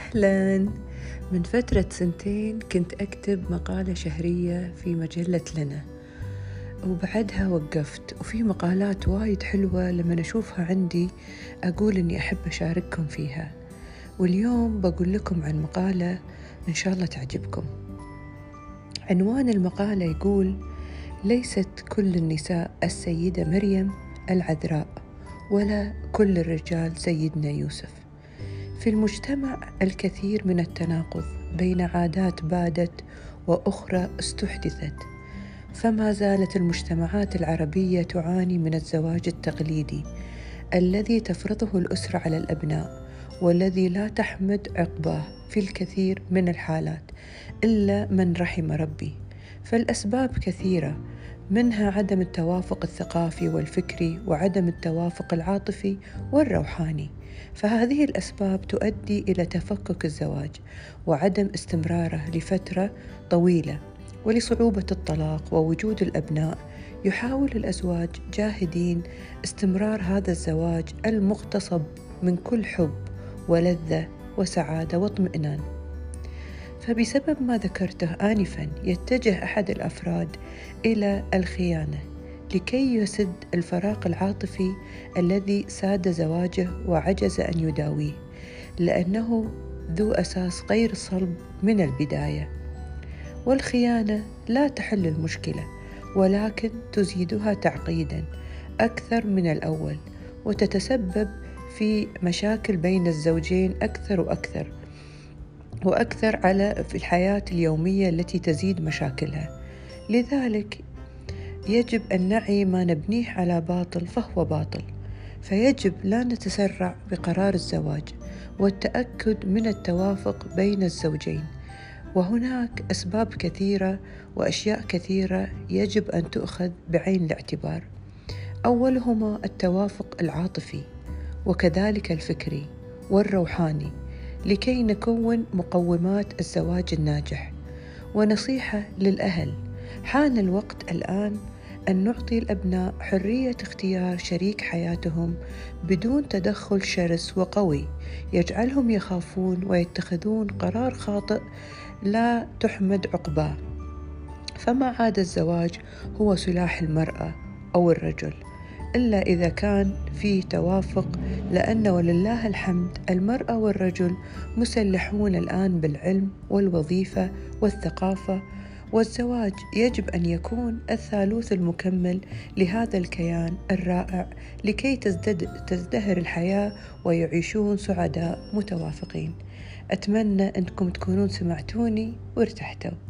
أهلا. من فترة سنتين كنت أكتب مقالة شهرية في مجلة لنا. وبعدها وقفت وفي مقالات وايد حلوة لما أشوفها عندي أقول إني أحب أشارككم فيها. واليوم بقول لكم عن مقالة إن شاء الله تعجبكم. عنوان المقالة يقول ليست كل النساء السيدة مريم العذراء ولا كل الرجال سيدنا يوسف. في المجتمع الكثير من التناقض بين عادات بادت وأخرى استحدثت فما زالت المجتمعات العربية تعاني من الزواج التقليدي الذي تفرضه الأسرة على الأبناء والذي لا تحمد عقباه في الكثير من الحالات إلا من رحم ربي. فالأسباب كثيرة منها عدم التوافق الثقافي والفكري وعدم التوافق العاطفي والروحاني. فهذه الأسباب تؤدي إلى تفكك الزواج وعدم استمراره لفترة طويلة ولصعوبة الطلاق ووجود الأبناء. يحاول الأزواج جاهدين استمرار هذا الزواج المغتصب من كل حب ولذة وسعادة واطمئنان. فبسبب ما ذكرته آنفا يتجه أحد الأفراد إلى الخيانة لكي يسد الفراغ العاطفي الذي ساد زواجه وعجز أن يداويه لأنه ذو أساس غير صلب من البداية. والخيانة لا تحل المشكلة ولكن تزيدها تعقيدا أكثر من الأول وتتسبب في مشاكل بين الزوجين أكثر وأكثر. وأكثر على في الحياة اليومية التي تزيد مشاكلها. لذلك يجب أن نعي ما نبنيه على باطل فهو باطل. فيجب لا نتسرع بقرار الزواج والتأكد من التوافق بين الزوجين. وهناك أسباب كثيرة وأشياء كثيرة يجب أن تؤخذ بعين الاعتبار. أولهما التوافق العاطفي وكذلك الفكري والروحاني. لكي نكون مقومات الزواج الناجح. ونصيحة للأهل حان الوقت الآن أن نعطي الأبناء حرية اختيار شريك حياتهم بدون تدخل شرس وقوي. يجعلهم يخافون ويتخذون قرار خاطئ لا تحمد عقباه. فما عاد الزواج هو سلاح المرأة أو الرجل. إلا إذا كان فيه توافق لأن ولله الحمد المرأة والرجل مسلحون الآن بالعلم والوظيفة والثقافة والزواج يجب أن يكون الثالوث المكمل لهذا الكيان الرائع لكي تزدد تزدهر الحياة ويعيشون سعداء متوافقين. أتمنى أنكم تكونون سمعتوني وارتحتوا.